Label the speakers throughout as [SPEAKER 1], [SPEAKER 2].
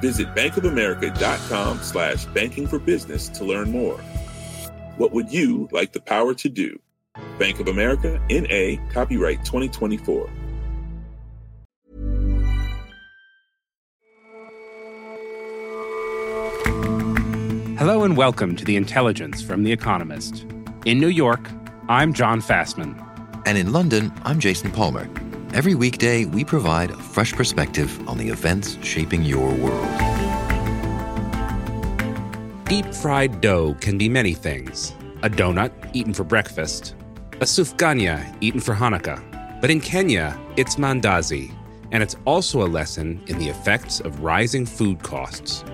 [SPEAKER 1] Visit bankofamerica.com slash banking for business to learn more. What would you like the power to do? Bank of America, N.A., copyright 2024.
[SPEAKER 2] Hello and welcome to The Intelligence from The Economist. In New York, I'm John Fasman.
[SPEAKER 3] And in London, I'm Jason Palmer. Every weekday, we provide a fresh perspective on the events shaping your world.
[SPEAKER 2] Deep fried dough can be many things a donut eaten for breakfast, a sufganiyah eaten for Hanukkah. But in Kenya, it's mandazi, and it's also a lesson in the effects of rising food costs.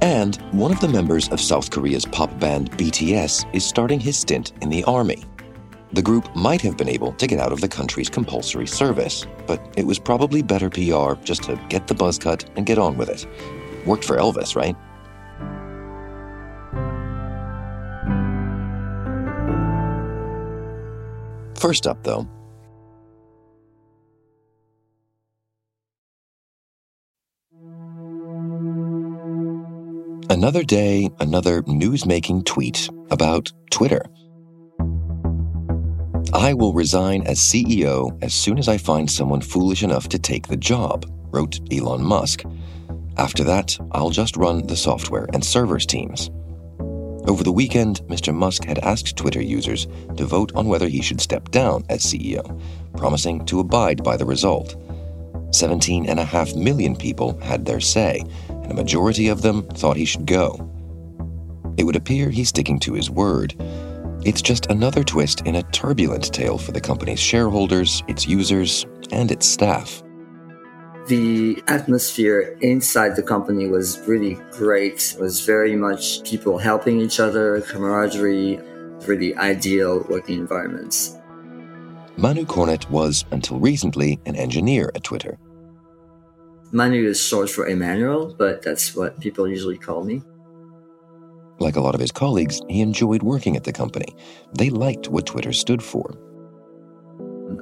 [SPEAKER 3] And one of the members of South Korea's pop band BTS is starting his stint in the army. The group might have been able to get out of the country's compulsory service, but it was probably better PR just to get the buzz cut and get on with it. Worked for Elvis, right? First up, though, Another day, another news making tweet about Twitter. I will resign as CEO as soon as I find someone foolish enough to take the job, wrote Elon Musk. After that, I'll just run the software and servers teams. Over the weekend, Mr. Musk had asked Twitter users to vote on whether he should step down as CEO, promising to abide by the result. 17.5 million people had their say, and a majority of them thought he should go. It would appear he's sticking to his word. It's just another twist in a turbulent tale for the company's shareholders, its users, and its staff.
[SPEAKER 4] The atmosphere inside the company was really great. It was very much people helping each other, camaraderie, really ideal working environments.
[SPEAKER 3] Manu Cornet was, until recently, an engineer at Twitter.
[SPEAKER 4] Manu is short for Emmanuel, but that's what people usually call me.
[SPEAKER 3] Like a lot of his colleagues, he enjoyed working at the company. They liked what Twitter stood for.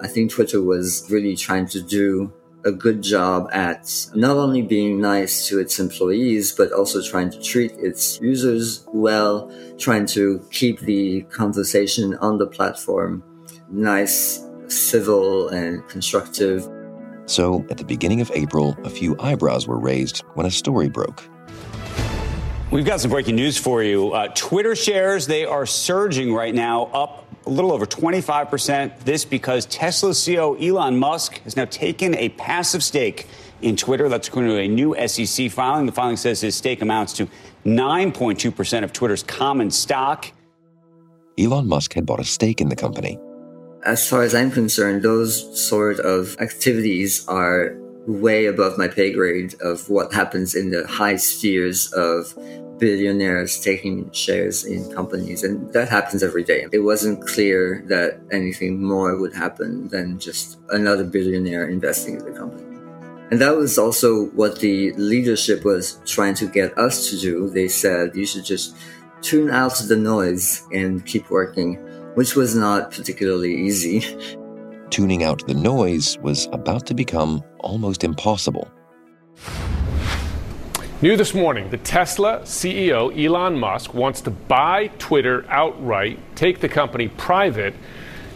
[SPEAKER 4] I think Twitter was really trying to do a good job at not only being nice to its employees, but also trying to treat its users well, trying to keep the conversation on the platform nice, civil, and constructive.
[SPEAKER 3] So, at the beginning of April, a few eyebrows were raised when a story broke.
[SPEAKER 5] We've got some breaking news for you. Uh, Twitter shares, they are surging right now, up a little over 25%. This because Tesla CEO Elon Musk has now taken a passive stake in Twitter. That's according to a new SEC filing. The filing says his stake amounts to 9.2% of Twitter's common stock.
[SPEAKER 3] Elon Musk had bought a stake in the company.
[SPEAKER 4] As far as I'm concerned, those sort of activities are way above my pay grade of what happens in the high spheres of billionaires taking shares in companies. And that happens every day. It wasn't clear that anything more would happen than just another billionaire investing in the company. And that was also what the leadership was trying to get us to do. They said you should just tune out the noise and keep working, which was not particularly easy.
[SPEAKER 3] Tuning out the noise was about to become almost impossible.
[SPEAKER 6] New this morning, the Tesla CEO Elon Musk wants to buy Twitter outright, take the company private.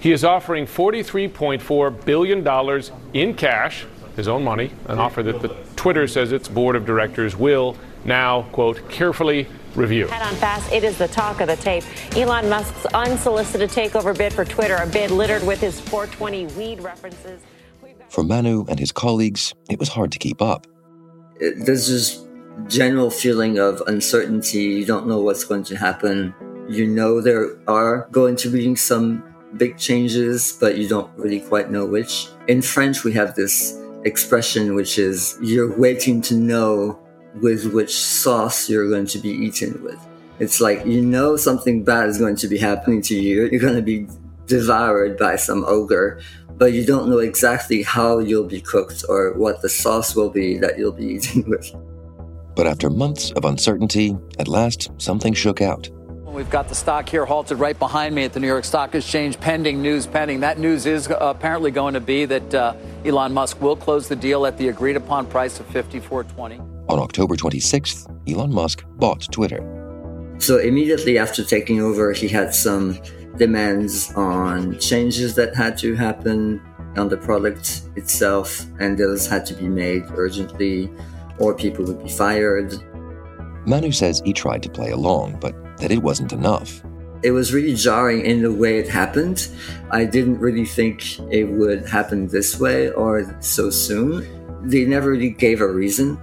[SPEAKER 6] He is offering $43.4 billion in cash, his own money, an offer that the Twitter says its board of directors will now, quote, carefully review.
[SPEAKER 7] Head on fast. It is the talk of the tape. Elon Musk's unsolicited takeover bid for Twitter, a bid littered with his 420 weed references.
[SPEAKER 3] For Manu and his colleagues, it was hard to keep up.
[SPEAKER 4] There's this general feeling of uncertainty. You don't know what's going to happen. You know there are going to be some big changes, but you don't really quite know which. In French, we have this expression which is you're waiting to know with which sauce you're going to be eaten with. It's like you know something bad is going to be happening to you. You're going to be devoured by some ogre, but you don't know exactly how you'll be cooked or what the sauce will be that you'll be eating with.
[SPEAKER 3] But after months of uncertainty, at last something shook out.
[SPEAKER 8] We've got the stock here halted right behind me at the New York Stock Exchange, pending news pending. That news is uh, apparently going to be that uh, Elon Musk will close the deal at the agreed upon price of 54.20.
[SPEAKER 3] On October 26th, Elon Musk bought Twitter.
[SPEAKER 4] So immediately after taking over, he had some demands on changes that had to happen on the product itself, and those had to be made urgently, or people would be fired.
[SPEAKER 3] Manu says he tried to play along, but that it wasn't enough.
[SPEAKER 4] It was really jarring in the way it happened. I didn't really think it would happen this way or so soon. They never really gave a reason.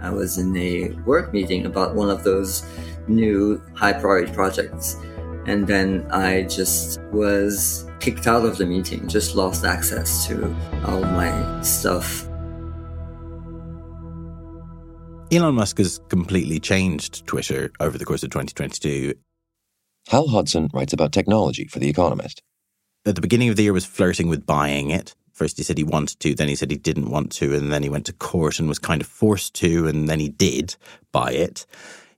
[SPEAKER 4] I was in a work meeting about one of those new high priority projects, and then I just was kicked out of the meeting, just lost access to all my stuff.
[SPEAKER 9] Elon Musk has completely changed Twitter over the course of 2022.
[SPEAKER 3] Hal Hodson writes about technology for The Economist.
[SPEAKER 9] At the beginning of the year was flirting with buying it. First he said he wanted to, then he said he didn't want to, and then he went to court and was kind of forced to, and then he did buy it.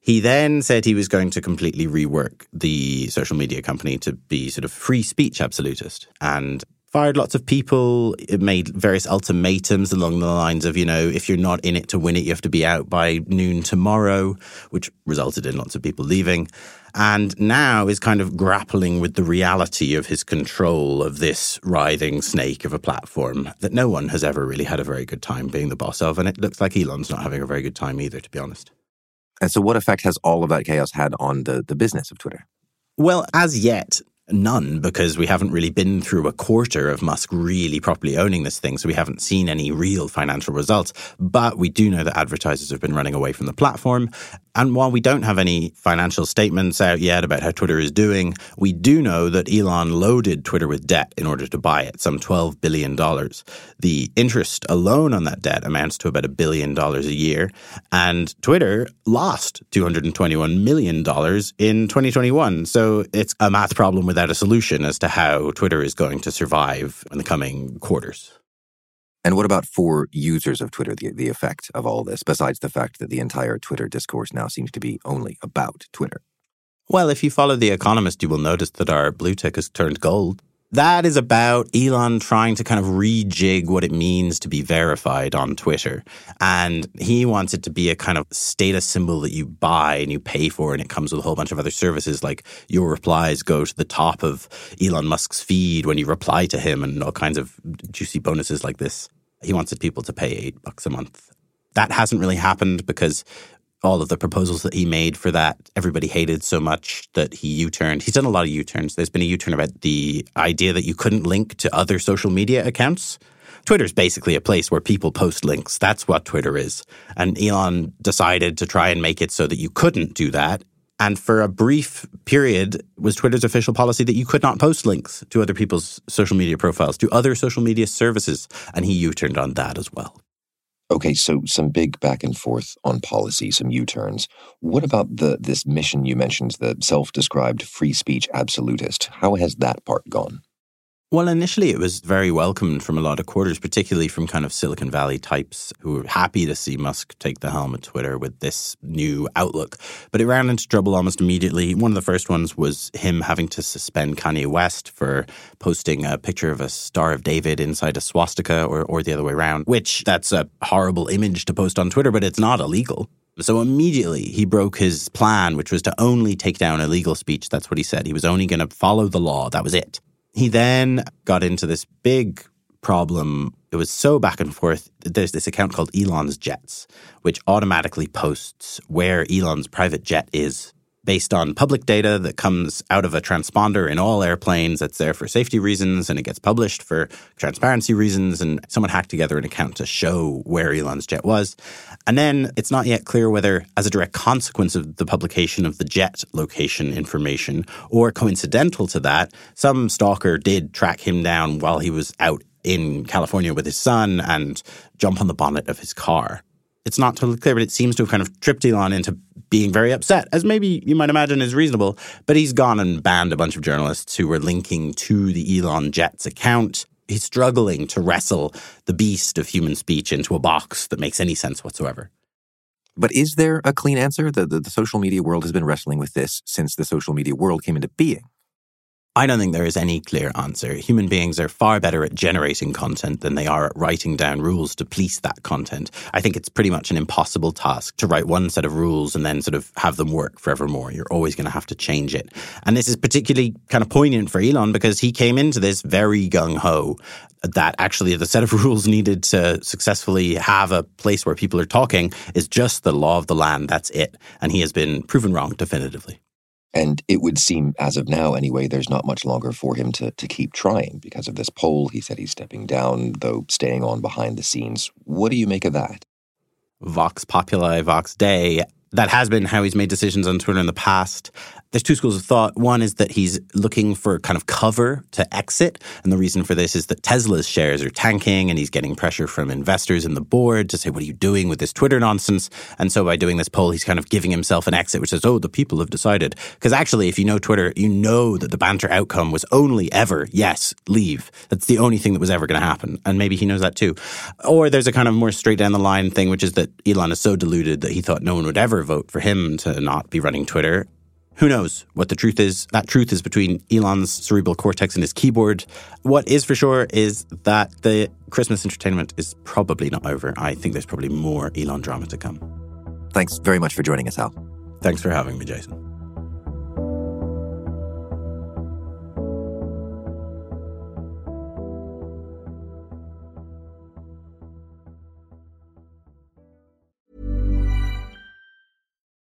[SPEAKER 9] He then said he was going to completely rework the social media company to be sort of free speech absolutist. And fired lots of people. It made various ultimatums along the lines of, you know, if you're not in it to win it, you have to be out by noon tomorrow, which resulted in lots of people leaving. And now is kind of grappling with the reality of his control of this writhing snake of a platform that no one has ever really had a very good time being the boss of. And it looks like Elon's not having a very good time either, to be honest.
[SPEAKER 10] And so, what effect has all of that chaos had on the, the business of Twitter?
[SPEAKER 9] Well, as yet, none because we haven't really been through a quarter of Musk really properly owning this thing. So we haven't seen any real financial results. But we do know that advertisers have been running away from the platform. And while we don't have any financial statements out yet about how Twitter is doing, we do know that Elon loaded Twitter with debt in order to buy it, some $12 billion. The interest alone on that debt amounts to about a billion dollars a year. And Twitter lost $221 million in 2021. So it's a math problem without a solution as to how Twitter is going to survive in the coming quarters.
[SPEAKER 10] And what about for users of Twitter, the, the effect of all this, besides the fact that the entire Twitter discourse now seems to be only about Twitter?
[SPEAKER 9] Well, if you follow The Economist, you will notice that our blue tick has turned gold. That is about Elon trying to kind of rejig what it means to be verified on Twitter. And he wants it to be a kind of status symbol that you buy and you pay for, and it comes with a whole bunch of other services like your replies go to the top of Elon Musk's feed when you reply to him and all kinds of juicy bonuses like this. He wanted people to pay eight bucks a month. That hasn't really happened because all of the proposals that he made for that everybody hated so much that he U-turned. He's done a lot of U-turns. There's been a U-turn about the idea that you couldn't link to other social media accounts. Twitter's basically a place where people post links. That's what Twitter is. And Elon decided to try and make it so that you couldn't do that. And for a brief period was Twitter's official policy that you could not post links to other people's social media profiles, to other social media services. And he U-turned on that as well.
[SPEAKER 3] Okay, so some big back and forth on policy, some U-turns. What about the this mission you mentioned, the self-described free speech absolutist? How has that part gone?
[SPEAKER 9] Well, initially it was very welcomed from a lot of quarters, particularly from kind of Silicon Valley types who were happy to see Musk take the helm at Twitter with this new outlook. But it ran into trouble almost immediately. One of the first ones was him having to suspend Kanye West for posting a picture of a Star of David inside a swastika or, or the other way around, which that's a horrible image to post on Twitter, but it's not illegal. So immediately he broke his plan, which was to only take down illegal speech. That's what he said. He was only going to follow the law. That was it. He then got into this big problem. It was so back and forth. There's this account called Elon's Jets, which automatically posts where Elon's private jet is based on public data that comes out of a transponder in all airplanes that's there for safety reasons and it gets published for transparency reasons. And someone hacked together an account to show where Elon's jet was. And then it's not yet clear whether, as a direct consequence of the publication of the jet location information or coincidental to that, some stalker did track him down while he was out in California with his son and jump on the bonnet of his car It's not totally clear, but it seems to have kind of tripped Elon into being very upset, as maybe you might imagine is reasonable. But he's gone and banned a bunch of journalists who were linking to the Elon Jets account. He's struggling to wrestle the beast of human speech into a box that makes any sense whatsoever.
[SPEAKER 10] But is there a clean answer? The, the, the social media world has been wrestling with this since the social media world came into being.
[SPEAKER 9] I don't think there is any clear answer. Human beings are far better at generating content than they are at writing down rules to police that content. I think it's pretty much an impossible task to write one set of rules and then sort of have them work forevermore. You're always going to have to change it. And this is particularly kind of poignant for Elon because he came into this very gung ho that actually the set of rules needed to successfully have a place where people are talking is just the law of the land. That's it. And he has been proven wrong definitively.
[SPEAKER 10] And it would seem, as of now anyway, there's not much longer for him to, to keep trying because of this poll. He said he's stepping down, though staying on behind the scenes. What do you make of that?
[SPEAKER 9] Vox Populi, Vox Dei. That has been how he's made decisions on Twitter in the past there's two schools of thought. One is that he's looking for kind of cover to exit. And the reason for this is that Tesla's shares are tanking and he's getting pressure from investors and the board to say, what are you doing with this Twitter nonsense? And so by doing this poll, he's kind of giving himself an exit, which says, oh, the people have decided. Because actually, if you know Twitter, you know that the banter outcome was only ever, yes, leave. That's the only thing that was ever going to happen. And maybe he knows that too. Or there's a kind of more straight down the line thing, which is that Elon is so deluded that he thought no one would ever vote for him to not be running Twitter. Who knows what the truth is? That truth is between Elon's cerebral cortex and his keyboard. What is for sure is that the Christmas entertainment is probably not over. I think there's probably more Elon drama to come.
[SPEAKER 10] Thanks very much for joining us, Hal.
[SPEAKER 9] Thanks for having me, Jason.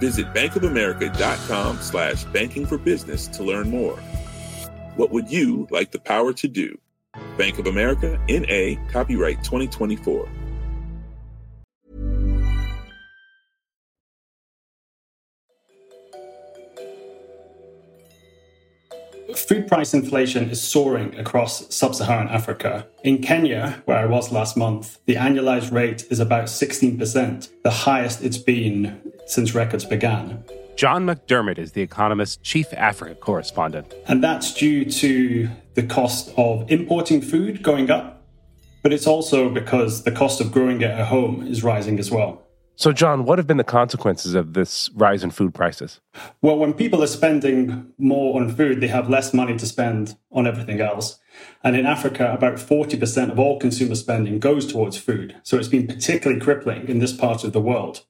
[SPEAKER 1] Visit bankofamerica.com slash banking for business to learn more. What would you like the power to do? Bank of America, N.A., copyright 2024.
[SPEAKER 11] Food price inflation is soaring across sub Saharan Africa. In Kenya, where I was last month, the annualized rate is about 16%, the highest it's been since records began.
[SPEAKER 2] John McDermott is The Economist's chief Africa correspondent.
[SPEAKER 11] And that's due to the cost of importing food going up, but it's also because the cost of growing it at home is rising as well.
[SPEAKER 2] So, John, what have been the consequences of this rise in food prices?
[SPEAKER 11] Well, when people are spending more on food, they have less money to spend on everything else. And in Africa, about 40% of all consumer spending goes towards food. So it's been particularly crippling in this part of the world.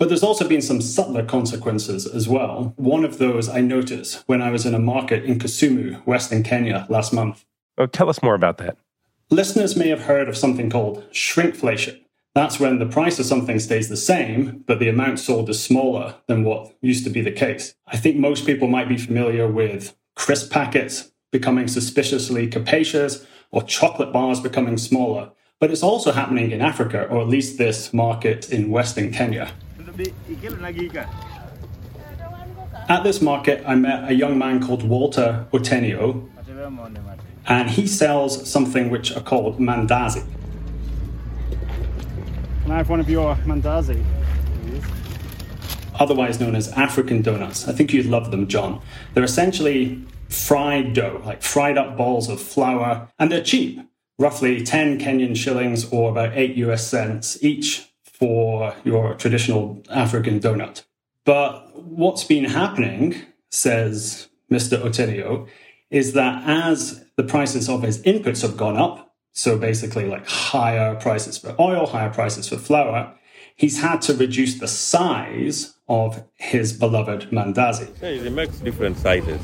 [SPEAKER 11] But there's also been some subtler consequences as well. One of those I noticed when I was in a market in Kisumu, Western Kenya, last month.
[SPEAKER 2] Oh, tell us more about that.
[SPEAKER 11] Listeners may have heard of something called shrinkflation. That's when the price of something stays the same, but the amount sold is smaller than what used to be the case. I think most people might be familiar with crisp packets becoming suspiciously capacious or chocolate bars becoming smaller. But it's also happening in Africa, or at least this market in Western Kenya. At this market, I met a young man called Walter Otenio, and he sells something which are called mandazi.
[SPEAKER 12] Can I have one of your mandazi? Please?
[SPEAKER 11] Otherwise known as African donuts. I think you'd love them, John. They're essentially fried dough, like fried up balls of flour, and they're cheap, roughly 10 Kenyan shillings or about 8 US cents each for your traditional African donut. But what's been happening, says Mr. Otenio, is that as the prices of his inputs have gone up, so basically like higher prices for oil, higher prices for flour, he's had to reduce the size of his beloved mandazi.
[SPEAKER 13] Yeah, he makes different sizes.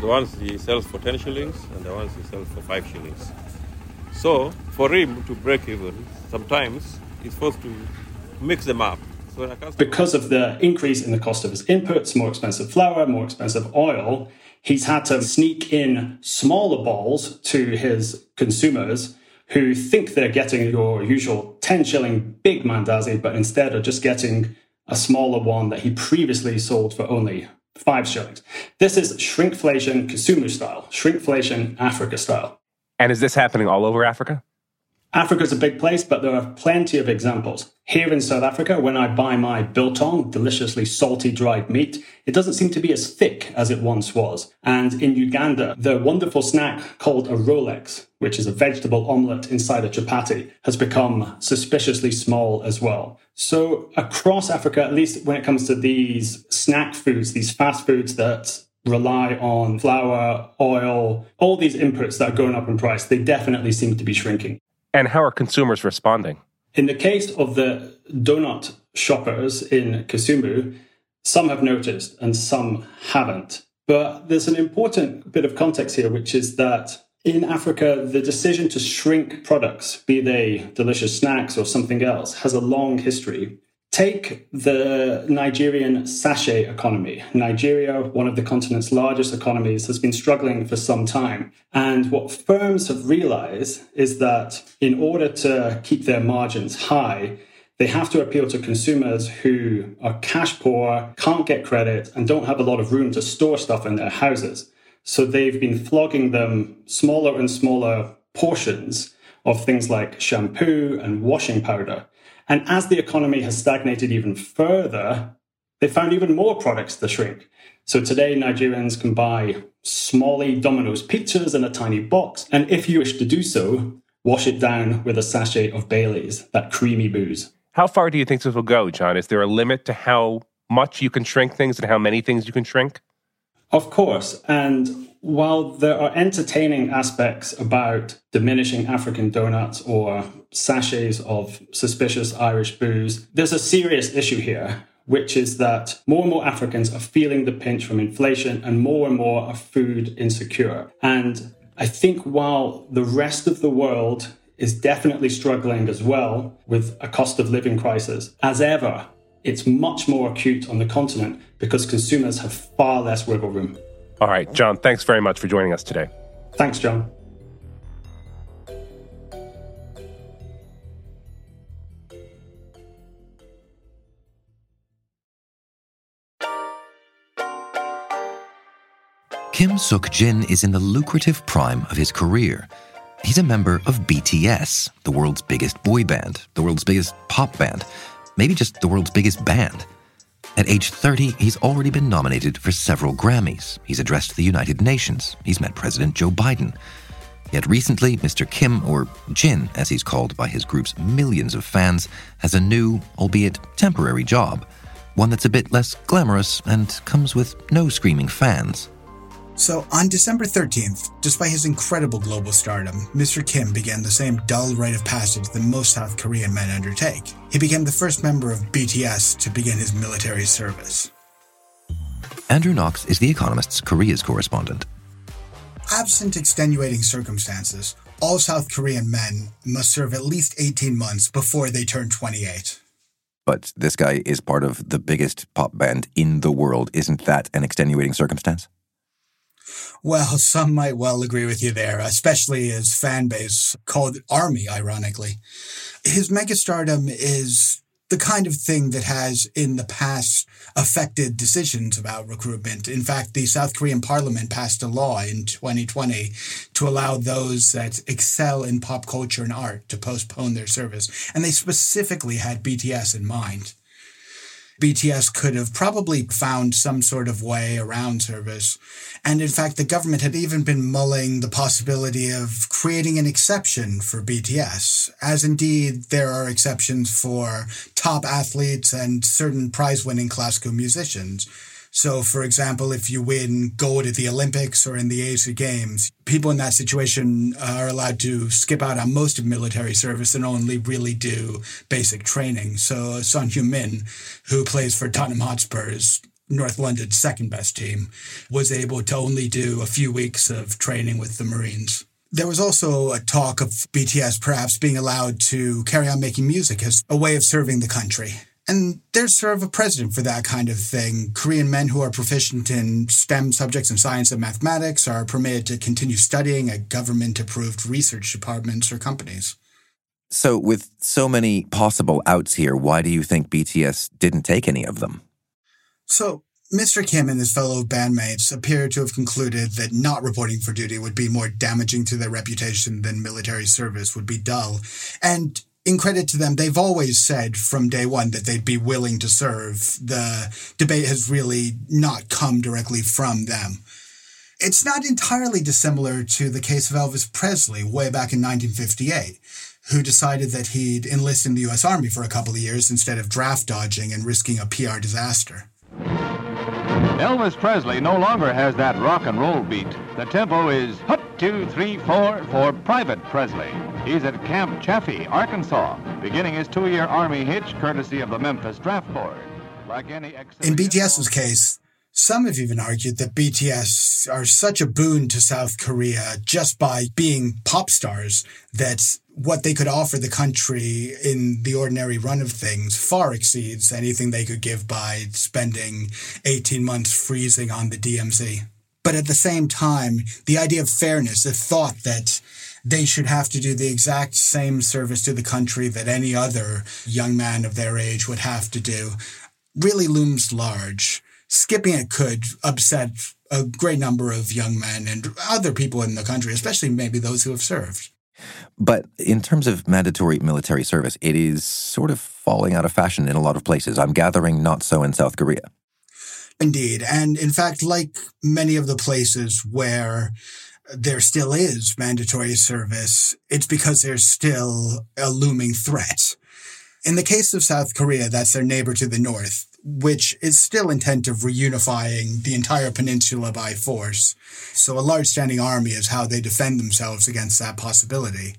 [SPEAKER 13] The ones he sells for 10 shillings and the ones he sells for 5 shillings. So, for him to break even, sometimes he's supposed to mix them up. So
[SPEAKER 11] Because of the increase in the cost of his inputs, more expensive flour, more expensive oil, he's had to sneak in smaller balls to his consumers who think they're getting your usual 10 shilling big mandazi, but instead are just getting a smaller one that he previously sold for only five shillings. This is shrinkflation consumer style, shrinkflation Africa style.
[SPEAKER 14] And is this happening all over Africa?
[SPEAKER 11] Africa's a big place, but there are plenty of examples. Here in South Africa, when I buy my biltong, deliciously salty dried meat, it doesn't seem to be as thick as it once was. And in Uganda, the wonderful snack called a Rolex, which is a vegetable omelette inside a chapati, has become suspiciously small as well. So across Africa, at least when it comes to these snack foods, these fast foods that rely on flour, oil, all these inputs that are going up in price, they definitely seem to be shrinking.
[SPEAKER 14] And how are consumers responding?
[SPEAKER 11] In the case of the donut shoppers in Kisumu, some have noticed and some haven't. But there's an important bit of context here, which is that in Africa, the decision to shrink products, be they delicious snacks or something else, has a long history. Take the Nigerian sachet economy. Nigeria, one of the continent's largest economies, has been struggling for some time. And what firms have realized is that in order to keep their margins high, they have to appeal to consumers who are cash poor, can't get credit, and don't have a lot of room to store stuff in their houses. So they've been flogging them smaller and smaller portions of things like shampoo and washing powder and as the economy has stagnated even further, they found even more products to shrink. So today, Nigerians can buy smally Domino's pizzas in a tiny box. And if you wish to do so, wash it down with a sachet of Bailey's, that creamy booze.
[SPEAKER 14] How far do you think this will go, John? Is there a limit to how much you can shrink things and how many things you can shrink?
[SPEAKER 11] Of course. And while there are entertaining aspects about diminishing African donuts or sachets of suspicious Irish booze, there's a serious issue here, which is that more and more Africans are feeling the pinch from inflation and more and more are food insecure. And I think while the rest of the world is definitely struggling as well with a cost of living crisis, as ever, it's much more acute on the continent because consumers have far less wiggle room.
[SPEAKER 14] All right, John, thanks very much for joining us today.
[SPEAKER 11] Thanks, John.
[SPEAKER 3] Kim Suk Jin is in the lucrative prime of his career. He's a member of BTS, the world's biggest boy band, the world's biggest pop band, maybe just the world's biggest band. At age 30, he's already been nominated for several Grammys. He's addressed the United Nations. He's met President Joe Biden. Yet recently, Mr. Kim, or Jin as he's called by his group's millions of fans, has a new, albeit temporary job. One that's a bit less glamorous and comes with no screaming fans.
[SPEAKER 15] So, on December 13th, despite his incredible global stardom, Mr. Kim began the same dull rite of passage that most South Korean men undertake. He became the first member of BTS to begin his military service.
[SPEAKER 3] Andrew Knox is The Economist's Korea's correspondent.
[SPEAKER 15] Absent extenuating circumstances, all South Korean men must serve at least 18 months before they turn 28.
[SPEAKER 10] But this guy is part of the biggest pop band in the world. Isn't that an extenuating circumstance?
[SPEAKER 15] Well, some might well agree with you there, especially his fan base called Army, ironically. His megastardom is the kind of thing that has in the past affected decisions about recruitment. In fact, the South Korean parliament passed a law in 2020 to allow those that excel in pop culture and art to postpone their service. And they specifically had BTS in mind. BTS could have probably found some sort of way around service. And in fact, the government had even been mulling the possibility of creating an exception for BTS, as indeed there are exceptions for top athletes and certain prize winning classical musicians. So, for example, if you win gold at the Olympics or in the Asian Games, people in that situation are allowed to skip out on most of military service and only really do basic training. So, Son Heung-min, who plays for Tottenham Hotspurs, North London's second best team, was able to only do a few weeks of training with the Marines. There was also a talk of BTS perhaps being allowed to carry on making music as a way of serving the country. And there's sort of a precedent for that kind of thing. Korean men who are proficient in STEM subjects in science and mathematics are permitted to continue studying at government approved research departments or companies.
[SPEAKER 10] So, with so many possible outs here, why do you think BTS didn't take any of them?
[SPEAKER 15] So, Mr. Kim and his fellow bandmates appear to have concluded that not reporting for duty would be more damaging to their reputation than military service would be dull. And in credit to them, they've always said from day one that they'd be willing to serve. The debate has really not come directly from them. It's not entirely dissimilar to the case of Elvis Presley way back in 1958, who decided that he'd enlist in the U.S. Army for a couple of years instead of draft dodging and risking a PR disaster.
[SPEAKER 16] Elvis Presley no longer has that rock and roll beat. The tempo is hut, two, three, four for Private Presley. He's at Camp Chaffee, Arkansas, beginning his two-year Army hitch courtesy of the Memphis Draft Board. Like any
[SPEAKER 15] In BTS's case, some have even argued that BTS are such a boon to South Korea just by being pop stars that what they could offer the country in the ordinary run of things far exceeds anything they could give by spending 18 months freezing on the DMZ. But at the same time, the idea of fairness, the thought that they should have to do the exact same service to the country that any other young man of their age would have to do, really looms large. Skipping it could upset a great number of young men and other people in the country, especially maybe those who have served.
[SPEAKER 10] But in terms of mandatory military service, it is sort of falling out of fashion in a lot of places. I'm gathering not so in South Korea.
[SPEAKER 15] Indeed. And in fact, like many of the places where there still is mandatory service, it's because there's still a looming threat. In the case of South Korea, that's their neighbor to the north, which is still intent of reunifying the entire peninsula by force. So a large standing army is how they defend themselves against that possibility.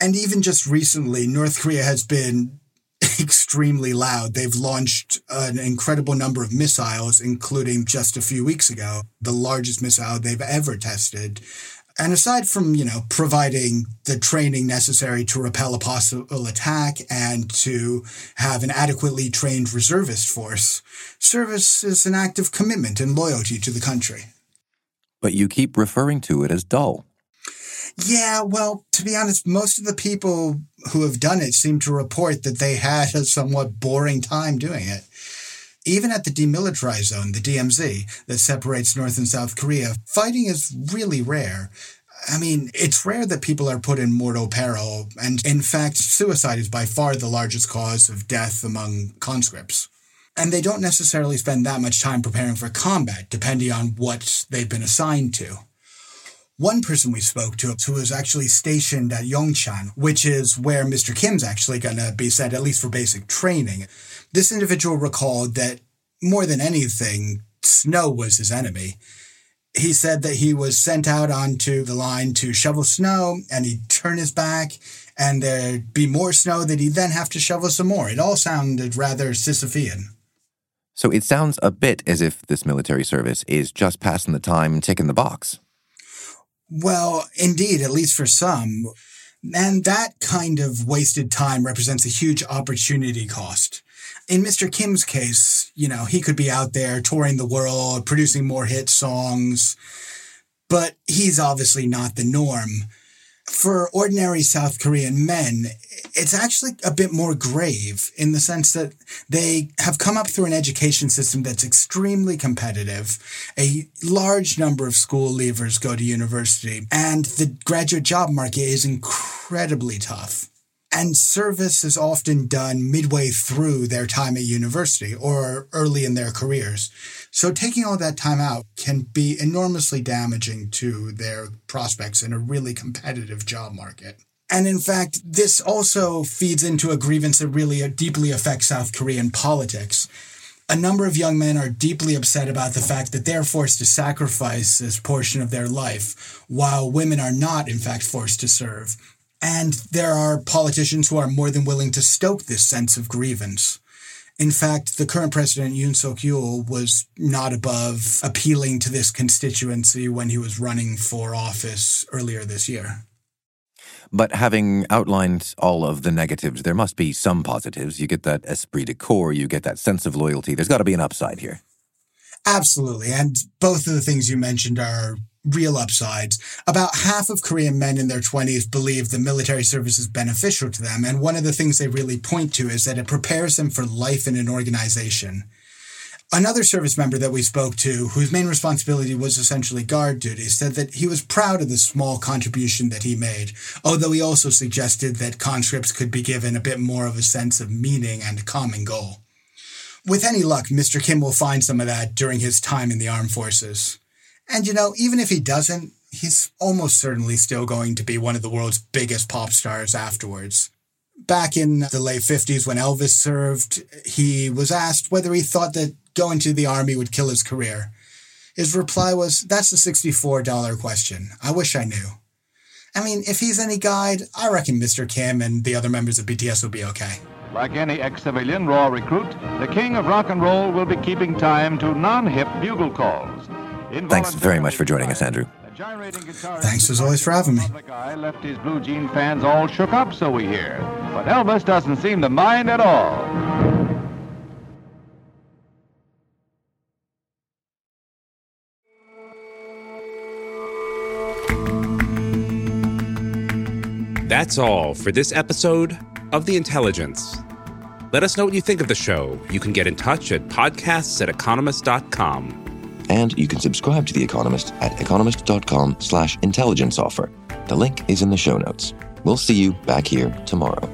[SPEAKER 15] And even just recently, North Korea has been extremely loud. They've launched an incredible number of missiles, including just a few weeks ago, the largest missile they've ever tested. And aside from, you know, providing the training necessary to repel a possible attack and to have an adequately trained reservist force, service is an act of commitment and loyalty to the country.
[SPEAKER 10] But you keep referring to it as dull.
[SPEAKER 15] Yeah, well, to be honest, most of the people who have done it seem to report that they had a somewhat boring time doing it. Even at the demilitarized zone, the DMZ, that separates North and South Korea, fighting is really rare. I mean, it's rare that people are put in mortal peril, and in fact, suicide is by far the largest cause of death among conscripts. And they don't necessarily spend that much time preparing for combat, depending on what they've been assigned to. One person we spoke to who was actually stationed at Yeoncheon, which is where Mr. Kim's actually going to be sent, at least for basic training. This individual recalled that more than anything, snow was his enemy. He said that he was sent out onto the line to shovel snow and he'd turn his back and there'd be more snow that he'd then have to shovel some more. It all sounded rather Sisyphean.
[SPEAKER 10] So it sounds a bit as if this military service is just passing the time, ticking the box.
[SPEAKER 15] Well, indeed, at least for some. And that kind of wasted time represents a huge opportunity cost. In Mr. Kim's case, you know, he could be out there touring the world, producing more hit songs, but he's obviously not the norm for ordinary South Korean men, it's actually a bit more grave in the sense that they have come up through an education system that's extremely competitive. A large number of school leavers go to university, and the graduate job market is incredibly tough. And service is often done midway through their time at university or early in their careers. So taking all that time out can be enormously damaging to their prospects in a really competitive job market. And in fact, this also feeds into a grievance that really uh, deeply affects South Korean politics. A number of young men are deeply upset about the fact that they're forced to sacrifice this portion of their life, while women are not, in fact, forced to serve. And there are politicians who are more than willing to stoke this sense of grievance. In fact, the current president, Yoon Suk Yeol, was not above appealing to this constituency when he was running for office earlier this year.
[SPEAKER 10] But having outlined all of the negatives, there must be some positives. You get that esprit de corps, you get that sense of loyalty. There's got to be an upside here.
[SPEAKER 15] Absolutely. And both of the things you mentioned are real upsides. About half of Korean men in their 20s believe the military service is beneficial to them. And one of the things they really point to is that it prepares them for life in an organization. Another service member that we spoke to, whose main responsibility was essentially guard duty, said that he was proud of the small contribution that he made, although he also suggested that conscripts could be given a bit more of a sense of meaning and a common goal. With any luck, Mr. Kim will find some of that during his time in the armed forces. And you know, even if he doesn't, he's almost certainly still going to be one of the world's biggest pop stars afterwards. Back in the late 50s when Elvis served, he was asked whether he thought that going to the army would kill his career. His reply was, That's a $64 question. I wish I knew. I mean, if he's any guide, I reckon Mr. Kim and the other members of BTS will be okay.
[SPEAKER 16] Like any ex-civilian raw recruit, the king of rock and roll will be keeping time to non-hip bugle calls.
[SPEAKER 10] Thanks very much for joining us, Andrew.
[SPEAKER 15] Thanks as always for having me.
[SPEAKER 16] Guy left his blue jean fans all shook up, so we hear. But Elvis doesn't seem to mind at all.
[SPEAKER 2] That's all for this episode of The Intelligence. Let us know what you think of the show. You can get in touch at podcasts at economist.com.
[SPEAKER 10] And you can subscribe to The Economist at economist.com slash intelligence offer. The link is in the show notes. We'll see you back here tomorrow.